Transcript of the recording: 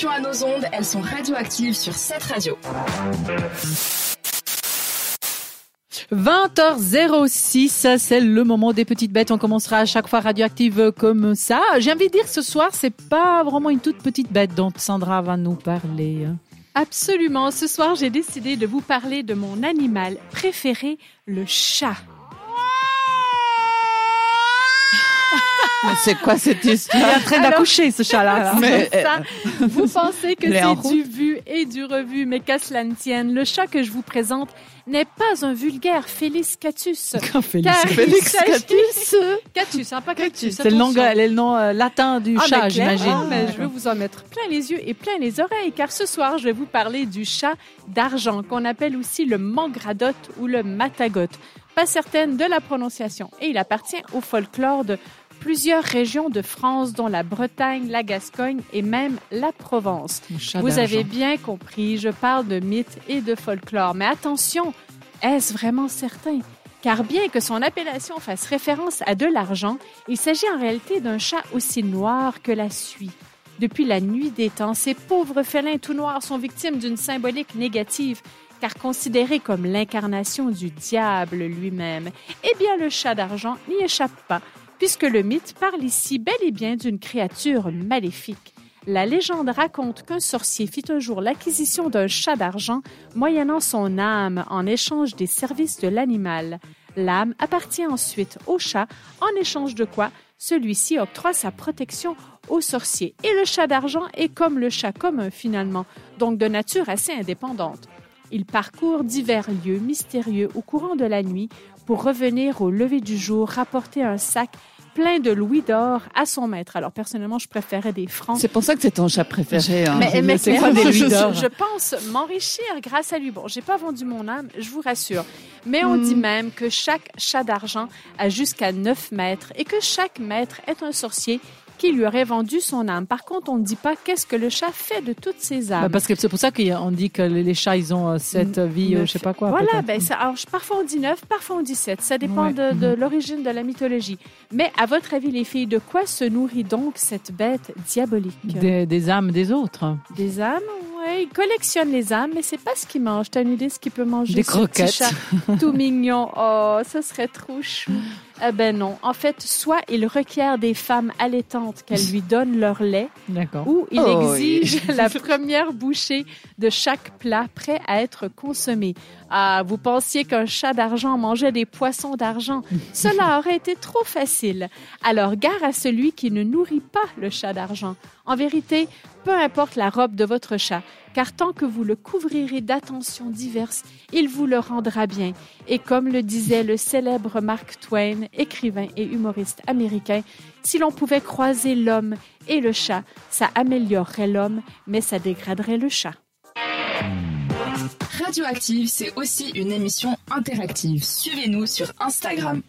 Attention à nos ondes, elles sont radioactives sur cette radio. 20h06, c'est le moment des petites bêtes. On commencera à chaque fois radioactive comme ça. J'ai envie de dire ce soir, c'est pas vraiment une toute petite bête dont Sandra va nous parler. Absolument. Ce soir, j'ai décidé de vous parler de mon animal préféré, le chat. C'est quoi cette histoire Il est en train d'accoucher, ce chat-là. vous pensez que c'est du vu et du revu, mais qu'à cela ne tienne, le chat que je vous présente n'est pas un vulgaire Félix Catus. Félix Catus Catus, hein, pas Catus. C'est le nom, le nom euh, latin du ah, chat, j'imagine. Ah, mais je vais vous en mettre plein les yeux et plein les oreilles, car ce soir, je vais vous parler du chat d'argent, qu'on appelle aussi le mangradote ou le matagote. Pas certaine de la prononciation. Et il appartient au folklore de plusieurs régions de France, dont la Bretagne, la Gascogne et même la Provence. Vous avez bien compris, je parle de mythes et de folklore. Mais attention, est-ce vraiment certain? Car bien que son appellation fasse référence à de l'argent, il s'agit en réalité d'un chat aussi noir que la suie. Depuis la nuit des temps, ces pauvres félins tout noirs sont victimes d'une symbolique négative, car considérés comme l'incarnation du diable lui-même. Eh bien, le chat d'argent n'y échappe pas, puisque le mythe parle ici bel et bien d'une créature maléfique. La légende raconte qu'un sorcier fit un jour l'acquisition d'un chat d'argent moyennant son âme en échange des services de l'animal. L'âme appartient ensuite au chat, en échange de quoi celui-ci octroie sa protection au sorcier. Et le chat d'argent est comme le chat commun finalement, donc de nature assez indépendante. Il parcourt divers lieux mystérieux au courant de la nuit pour revenir au lever du jour, rapporter un sac plein de louis d'or à son maître. Alors personnellement, je préférais des francs. C'est pour ça que c'est ton chat préféré. Hein. Mais, c'est quoi des louis d'or? je, pense m'enrichir grâce à lui. Bon, j'ai pas vendu mon âme, je vous rassure. Mais on dit hmm. même que chaque chat d'argent a jusqu'à 9 mètres et que chaque maître est un sorcier qui lui aurait vendu son âme. Par contre, on ne dit pas qu'est-ce que le chat fait de toutes ses âmes. Bah, parce que c'est pour ça qu'on dit que les chats, ils ont cette vie, euh, je sais pas quoi. Voilà, ben, alors, parfois on dit neuf, parfois on dit sept. Ça dépend de, mhm. l'origine de la mythologie. Mais à votre avis, les filles, de quoi se nourrit donc cette bête diabolique? Des, âmes des autres. Des âmes, oui. Il collectionne les âmes, mais c'est pas ce qu'il mange. T'as une idée ce qu'il peut manger Des croquettes. Chat tout mignon? Oh, ça serait trop chou. Eh ben non. En fait, soit il requiert des femmes allaitantes qu'elles lui donnent leur lait, ou il oh exige la première bouchée de chaque plat prêt à être consommé. Ah, vous pensiez qu'un chat d'argent mangeait des poissons d'argent. Cela aurait été trop facile. Alors, gare à celui qui ne nourrit pas le chat d'argent. En vérité, peu importe la robe de votre chat, car tant que vous le couvrirez d'attentions diverses, il vous le rendra bien. Et comme le disait le célèbre Mark Twain, écrivain et humoriste américain, si l'on pouvait croiser l'homme et le chat, ça améliorerait l'homme, mais ça dégraderait le chat. Radioactive, c'est aussi une émission interactive. Suivez-nous sur Instagram.